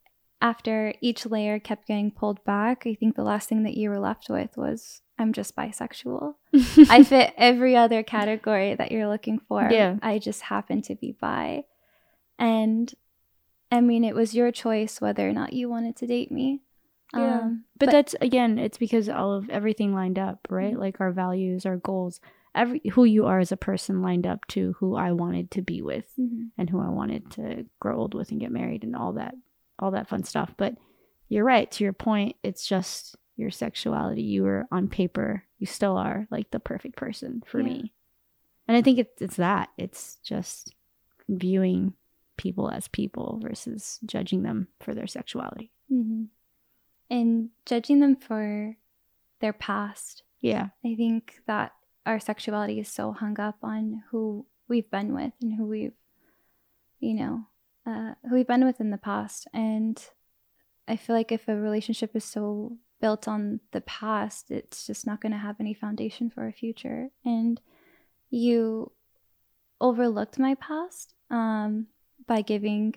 after each layer kept getting pulled back, I think the last thing that you were left with was I'm just bisexual. I fit every other category that you're looking for. Yeah. I just happen to be bi. And I mean, it was your choice whether or not you wanted to date me. Yeah. Um, But, that's again, it's because all of everything lined up, right? Mhm. Like our values, our goals, every who you are as a person lined up to who I wanted to be with Mhm. and who I wanted to grow old with and get married and all that all that fun stuff. But you're right, to your point, it's just your sexuality. You were on paper, you still are like the perfect person for Yeah. me. And I think it's it's that. It's just viewing people as people versus judging them for their sexuality. Mhm. And judging them for their past. Yeah. I think that our sexuality is so hung up on who we've been with and who we've, you know, uh, who we've been with in the past. And I feel like if a relationship is so built on the past, it's just not going to have any foundation for a future. And you overlooked my past um, by giving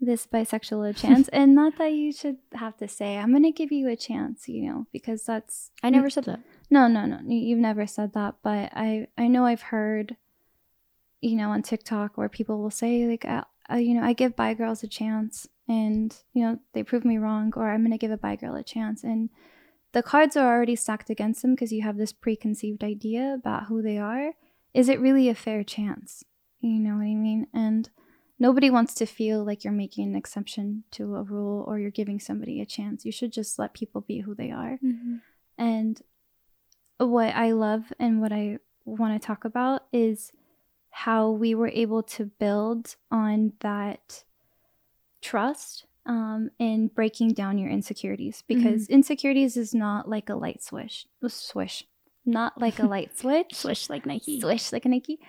this bisexual a chance. and not that you should have to say, I'm going to give you a chance, you know, because that's. I never said that. No, no, no. You've never said that. But I, I know I've heard, you know, on TikTok where people will say, like, I, I, you know, I give bi girls a chance and, you know, they prove me wrong or I'm going to give a bi girl a chance. And the cards are already stacked against them because you have this preconceived idea about who they are. Is it really a fair chance? You know what I mean? And nobody wants to feel like you're making an exception to a rule or you're giving somebody a chance. You should just let people be who they are. Mm-hmm. And what I love and what I want to talk about is how we were able to build on that trust um, in breaking down your insecurities because insecurities is not like a light swish, swish, not like a light switch, Swish like Nike. swish like a Nike.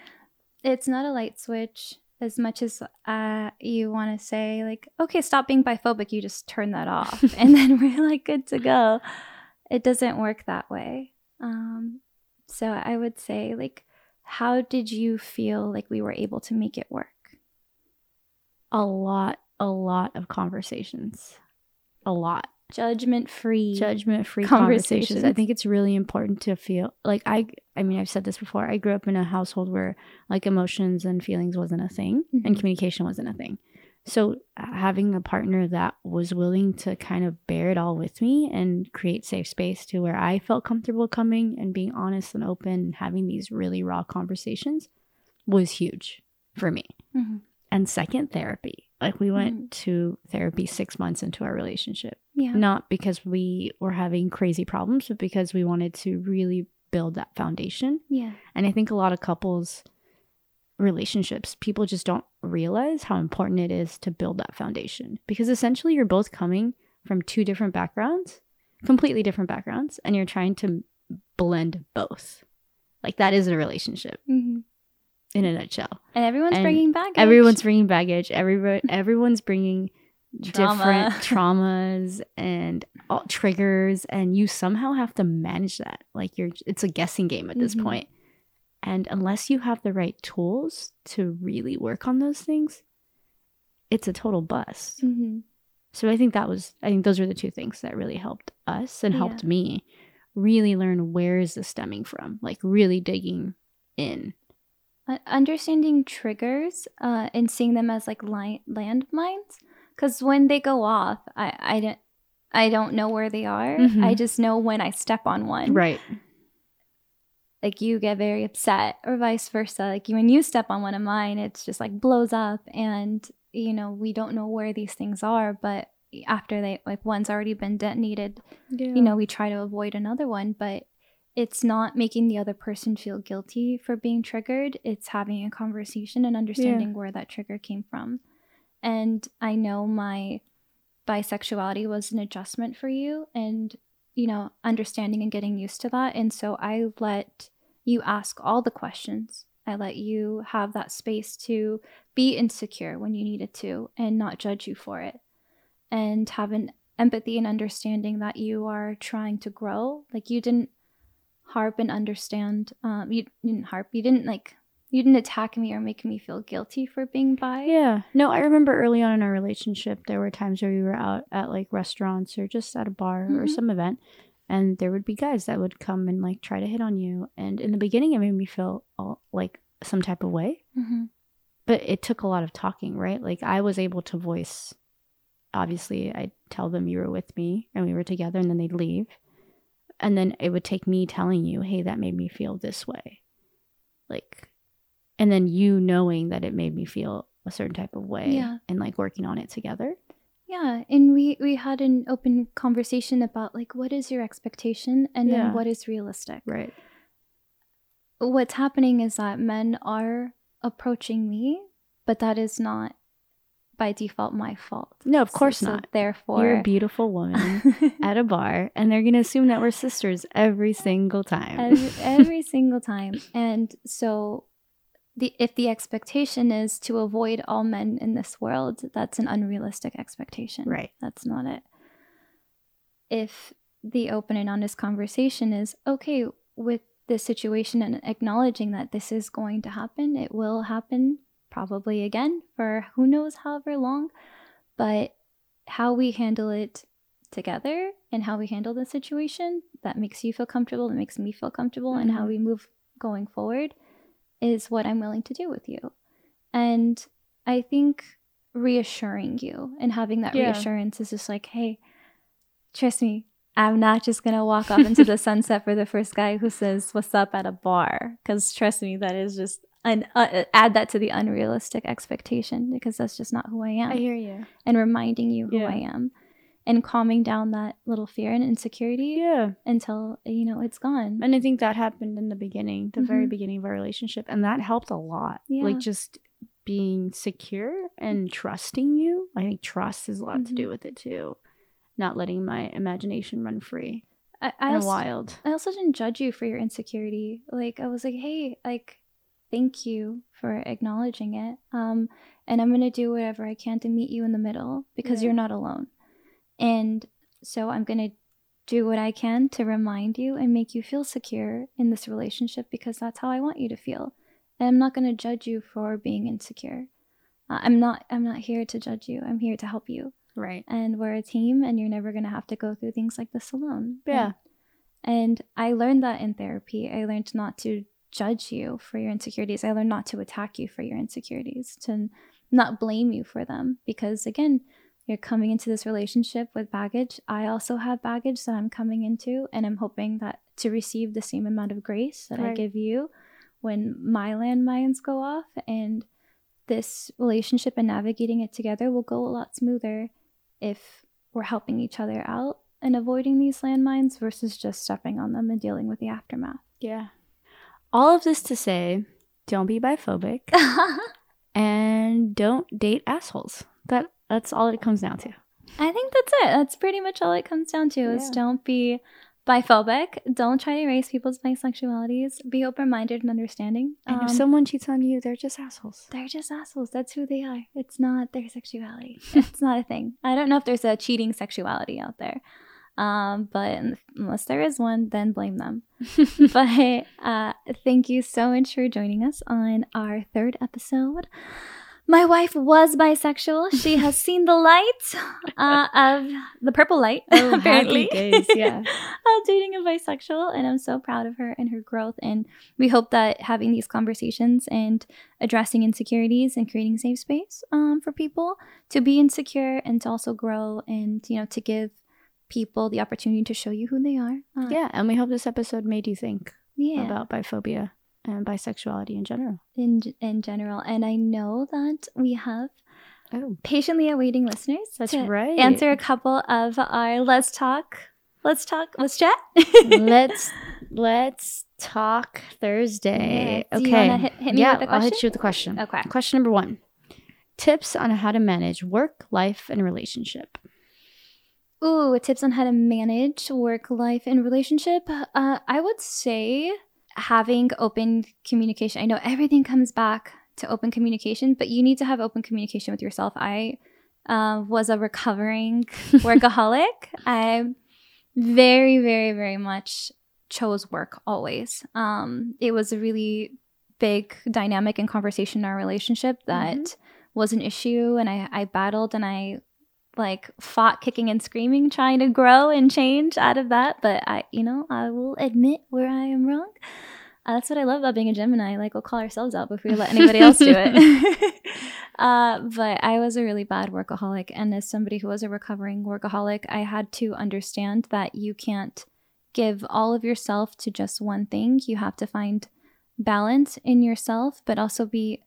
It's not a light switch as much as uh, you want to say like, okay, stop being biphobic. You just turn that off, and then we're like good to go. It doesn't work that way. Um, so I would say like, how did you feel like we were able to make it work? A lot, a lot of conversations. A lot. Judgment free. Judgment free conversations. I think it's really important to feel like I I mean I've said this before. I grew up in a household where like emotions and feelings wasn't a thing and Mhm. communication wasn't a thing. So having a partner that was willing to kind of bear it all with me and create safe space to where I felt comfortable coming and being honest and open and having these really raw conversations was huge for me. Mhm. And second, therapy. Like we went to therapy six months into our relationship, Yeah. not because we were having crazy problems, but because we wanted to really build that foundation. Yeah. And I think a lot of couples relationships, people just don't realize how important it is to build that foundation because essentially you're both coming from two different backgrounds, completely different backgrounds, and you're trying to blend both. Like that is a relationship hmm in a nutshell. And everyone's And bringing baggage. Everyone's bringing baggage. Everyone, everyone's bringing Trauma. different traumas and all, triggers, and you somehow have to manage that. Like you're, it's a guessing game at this Mhm. point. And unless you have the right tools to really work on those things, it's a total bust. hmm So I think that was, I think those were the two things that really helped us and helped Yeah. me really learn where is this stemming from. Like really digging in. Uh, understanding triggers uh, and seeing them as like li- landmines because when they go off i i don't i don't know where they are Mhm. i just know when i step on one Right. like you get very upset or vice versa like when you step on one of mine it's just like blows up and you know we don't know where these things are but after they like one's already been detonated Yeah. you know we try to avoid another one but it's not making the other person feel guilty for being triggered. It's having a conversation and understanding where that trigger came from. And i know my bisexuality was an adjustment for you and you know understanding and getting used to that. And so i let you ask all the questions. I let you have that space to be insecure when you needed to and not judge you for it. And have an empathy and understanding that you are trying to grow. Like you didn't harp and understand um you didn't harp you didn't like you didn't attack me or make me feel guilty for being bi Yeah. No, I remember early on in our relationship, there were times where we were out at like restaurants or just at a bar or Mhm. some event, and there would be guys that would come and like try to hit on you. And in the beginning, it made me feel all, like some type of way, hmm but it took a lot of talking, right? Like I was able to voice. Obviously, I'd tell them you were with me and we were together, and then they'd leave. And then it would take me telling you, hey, that made me feel this way. Like, and then you knowing that it made me feel a certain type of way Yeah. and like working on it together. Yeah, and we we had an open conversation about like what is your expectation and Yeah. then what is realistic. Right. What's happening is that men are approaching me, but that is not by default my fault. No, of course so not. Therefore, You're a beautiful woman at a bar, and they're gonna assume that we're sisters every single time. every, every single time. And so the if the expectation is to avoid all men in this world, that's an unrealistic expectation. Right. That's not it. If the open and honest conversation is okay with this situation and acknowledging that this is going to happen, it will happen probably again for who knows however long, but how we handle it together and how we handle the situation that makes you feel comfortable, that makes me feel comfortable, and how Mhm. we move going forward is what I'm willing to do with you. And I think reassuring you and having that Yeah. reassurance is just like, hey, trust me, I'm not just gonna walk off into the sunset for the first guy who says "What's up" at a bar. Because trust me, that is just an uh, add that to the unrealistic expectation because that's just not who I am. I hear you. and reminding you who Yeah. I am, and calming down that little fear and insecurity Yeah. until you know it's gone. And I think that happened in the beginning, the very Mhm. beginning of our relationship. And that helped a lot. Yeah. Like just being secure and trusting you. I think trust has a lot to do Mhm. with it too. Not letting my imagination run free I, I and also, wild. I also didn't judge you for your insecurity. Like I was like, hey, like thank you for acknowledging it. Um, and I'm gonna do whatever I can to meet you in the middle because you're not alone. And so I'm gonna do what I can to remind you and make you feel secure in this relationship because that's how I want you to feel. And I'm not gonna judge you for being insecure. Uh, I'm not. I'm not here to judge you. I'm here to help you Right. and we're a team and you're never going to have to go through things like this alone Yeah. and, and i learned that in therapy i learned not to judge you for your insecurities i learned not to attack you for your insecurities to not blame you for them because again you're coming into this relationship with baggage i also have baggage that i'm coming into and i'm hoping that to receive the same amount of grace that i give you when my landmines go off and this relationship and navigating it together will go a lot smoother if we're helping each other out and avoiding these landmines versus just stepping on them and dealing with the aftermath. Yeah. All of this to say, don't be biphobic and don't date assholes. That that's all it comes down to. I think that's it. That's pretty much all it comes down to is don't be biphobic. Don't try to erase people's bisexualities. Be open minded and understanding. And if Um, someone cheats on you, they're just assholes. they're just assholes. That's who they are. It's not their sexuality. it's not a thing. I don't know if there's a cheating sexuality out there. Um, but unless there is one, then blame them. but uh, thank you so much for joining us on our third episode. My wife was bisexual. She has seen the light uh, of the purple light, Oh, apparently. days, yeah. of dating a bisexual, and I'm so proud of her and her growth. And we hope that having these conversations and addressing insecurities and creating safe space um, for people to be insecure and to also grow and you know to give people the opportunity to show you who they are. Uh, Yeah, and we hope this episode made you think yeah. about biphobia and bisexuality in general. in in general, and I know that we have Oh, patiently awaiting listeners. that's to right. Answer a couple of our let's talk, let's talk, let's chat. let's let's talk Thursday. Yeah. Okay. hit- hit yeah, I'll hit you with a question. Okay. Question number one: Tips on how to manage work, life, and relationship. Ooh, tips on how to manage work life and relationship. Uh, I would say having open communication. I know everything comes back to open communication, but you need to have open communication with yourself. I uh, was a recovering workaholic. I very, very, very much chose work always. Um, it was a really big dynamic and conversation in our relationship that was an issue, and I, I battled and I like fought kicking and screaming trying to grow and change out of that but i you know i will admit where i am wrong. Uh, that's what i love about being a gemini. Like we'll call ourselves out before we let anybody else do it. Uh, but i was a really bad workaholic and as somebody who was a recovering workaholic i had to understand that you can't give all of yourself to just one thing. You have to find balance in yourself but also be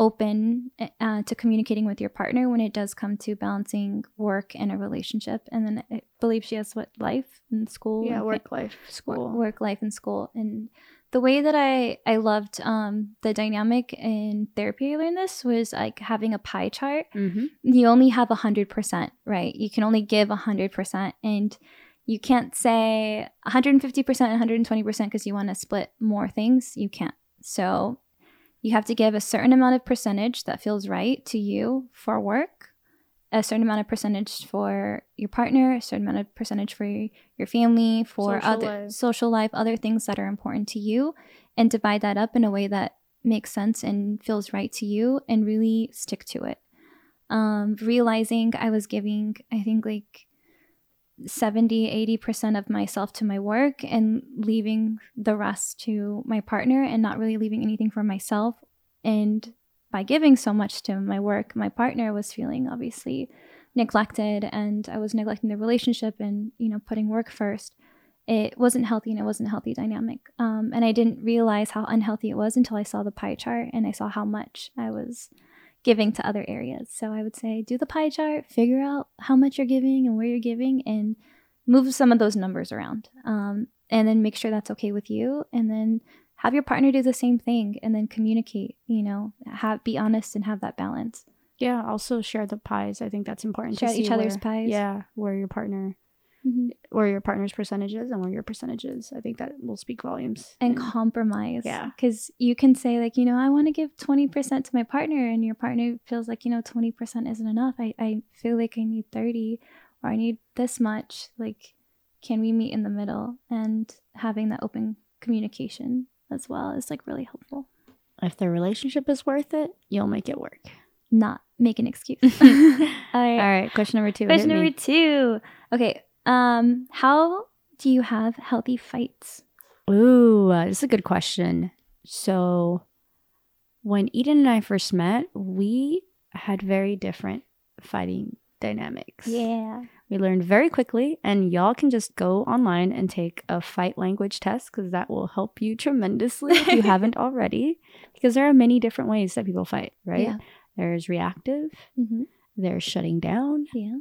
open uh, to communicating with your partner when it does come to balancing work and a relationship. And then I believe she has what life and school, Yeah, work, life, school. work life and school, and the way that I I loved um the dynamic in therapy I learned this was like having a pie chart. Mm-hmm. You only have a hundred percent, right? You can only give a hundred percent, and you can't say 150 percent, 120 percent because you want to split more things. You can't. So you have to give a certain amount of percentage that feels right to you for work, a certain amount of percentage for your partner, a certain amount of percentage for your, family, for Social other life. social life, other things that are important to you, and divide that up in a way that makes sense and feels right to you, and really stick to it. Um, realizing I was giving, I think like 70 80% of myself to my work and leaving the rest to my partner and not really leaving anything for myself. And by giving so much to my work my partner was feeling obviously neglected and i was neglecting the relationship and you know putting work first. It wasn't healthy and it wasn't a healthy dynamic. Um, and i didn't realize how unhealthy it was until i saw the pie chart and i saw how much i was giving to other areas so i would say do the pie chart figure out how much you're giving and where you're giving and move some of those numbers around um, and then make sure that's okay with you and then have your partner do the same thing and then communicate you know have be honest and have that balance Yeah. Also share the pies. I think that's important. to Share each other's where- pies. Yeah, where your partner, Mm-hmm. where your partner's percentage is, and where your percentage is. I think that will speak volumes. and compromise Yeah. because you can say like you know i want to give 20% to my partner and your partner feels like you know 20% isn't enough I, I feel like i need 30 or i need this much like can we meet in the middle and having that open communication as well is like really helpful if the relationship is worth it, you'll make it work. not make an excuse All all right right. Question number two. question hit me. number two okay um how do you have healthy fights Ooh, uh, this is a good question. So, when Eden and I first met, we had very different fighting dynamics. yeah We learned very quickly, and y'all can just go online and take a fight language test because that will help you tremendously if you haven't already. Because there are many different ways that people fight, right? Yeah. There's reactive, hmm there's shutting down, yeah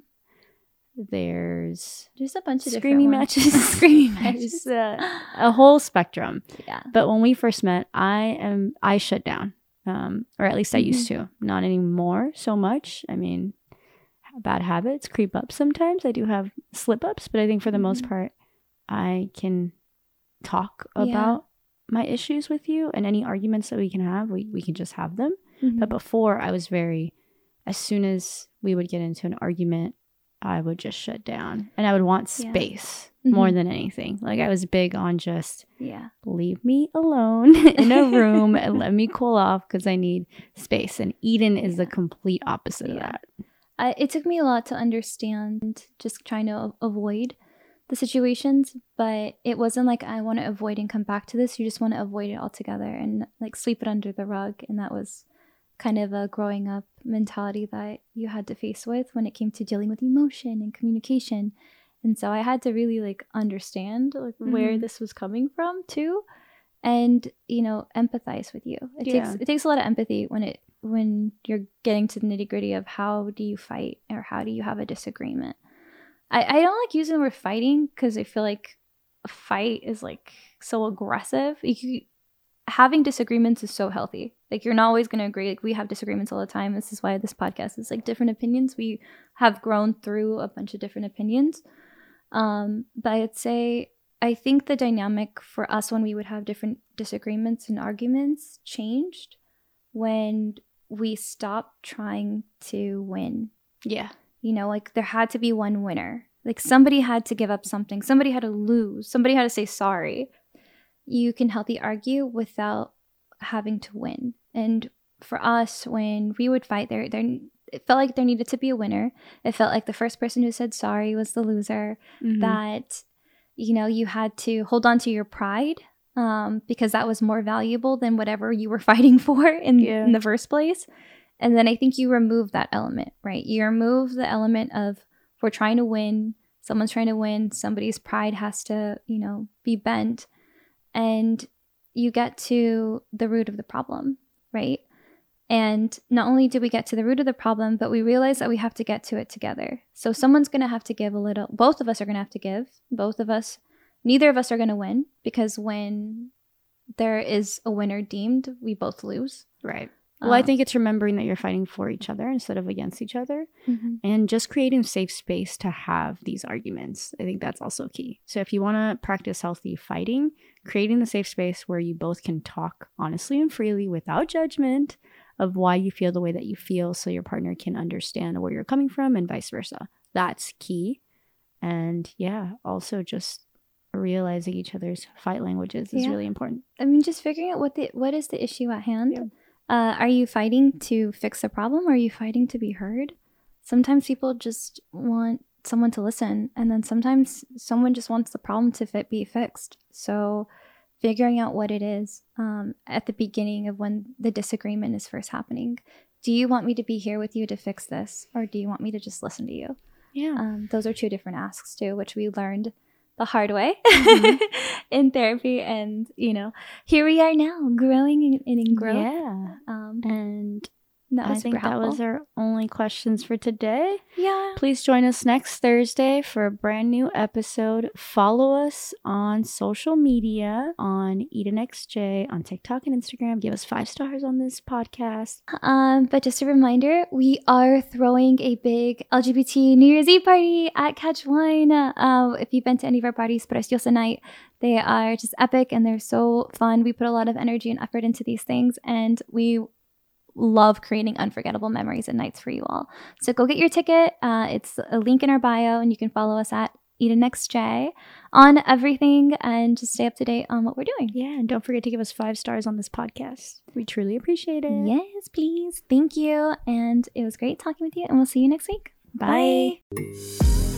there's There's a bunch of screaming matches, screaming matches. uh, a whole spectrum. yeah. But when we first met, I am I shut down, um, or at least I used to. Not anymore so much. I mean, bad habits creep up sometimes. I do have slip ups, but I think for the most Mhm. part, I can talk Yeah. about my issues with you, and any arguments that we can have, we we can just have them. Mhm. But before, I was very, as soon as we would get into an argument, I would just shut down, and I would want Yeah. space mm-hmm. more than anything. Like I was big on just yeah. leave me alone in a room and let me cool off because I need space. And Eden is the complete opposite of that. I, it took me a lot to understand just trying to avoid the situations, but it wasn't like I want to avoid and come back to this. You just want to avoid it altogether and like sweep it under the rug. And that was kind of a growing up mentality that you had to face with when it came to dealing with emotion and communication. And so I had to really like understand like where Mhm. this was coming from too and you know empathize with you. It Yeah. takes it takes a lot of empathy when it when you're getting to the nitty gritty of how do you fight or how do you have a disagreement. I, I don't like using the word fighting because I feel like a fight is like so aggressive. You, having disagreements is so healthy. Like you're not always going to agree. Like we have disagreements all the time. This is why this podcast is like different opinions. We have grown through a bunch of different opinions. Um, but I'd say I think the dynamic for us when we would have different disagreements and arguments changed when we stopped trying to win. Yeah. You know, like there had to be one winner. Like somebody had to give up something. Somebody had to lose. Somebody had to say sorry. You can healthy argue without having to win. And for us, when we would fight, there, there, it felt like there needed to be a winner. It felt like the first person who said sorry was the loser Mhm. that you know you had to hold on to your pride um, because that was more valuable than whatever you were fighting for in, Yeah. in the first place and then i think you remove that element right you remove the element of we're trying to win someone's trying to win somebody's pride has to you know be bent and you get to the root of the problem right and not only do we get to the root of the problem, but we realize that we have to get to it together. So someone's going to have to give a little, both of us are going to have to give. Both of us, neither of us are going to win because when there is a winner deemed, we both lose. Right. Well, I Uh, think it's remembering that you're fighting for each other instead of against each other mhm. and just creating safe space to have these arguments. I think that's also key. So if you want to practice healthy fighting, creating the safe space where you both can talk honestly and freely without judgment of why you feel the way that you feel so your partner can understand where you're coming from and vice versa. That's key. And yeah, also just realizing each other's fight languages is Yeah. really important. I mean, just figuring out what the what is the issue at hand. Yeah. Uh, are you fighting to fix a problem, or are you fighting to be heard? Sometimes people just want someone to listen, and then sometimes someone just wants the problem to fit, be fixed. So, figuring out what it is um, at the beginning of when the disagreement is first happening. Do you want me to be here with you to fix this, or do you want me to just listen to you? Yeah. Um, those are two different asks too, which we learned the hard way Mhm. in therapy. And you know, here we are now, growing and, and in growth. Yeah. Um, And that was I think that helpful. was our only questions for today. yeah. Please join us next Thursday for a brand new episode. Follow us on social media on EdenXJ on TikTok and Instagram. Give us five stars on this podcast. Um, but just a reminder, we are throwing a big LGBT New Year's Eve party at Catch Wine. Uh, if you've been to any of our parties, Preciosa Night, they are just epic and they're so fun. We put a lot of energy and effort into these things, and we love creating unforgettable memories and nights for you all. So go get your ticket. Uh, it's a link in our bio, and you can follow us at EdenXJ on everything and just stay up to date on what we're doing. Yeah, and don't forget to give us five stars on this podcast. We truly appreciate it. Yes, please. Thank you. And it was great talking with you, and we'll see you next week. Bye. Bye.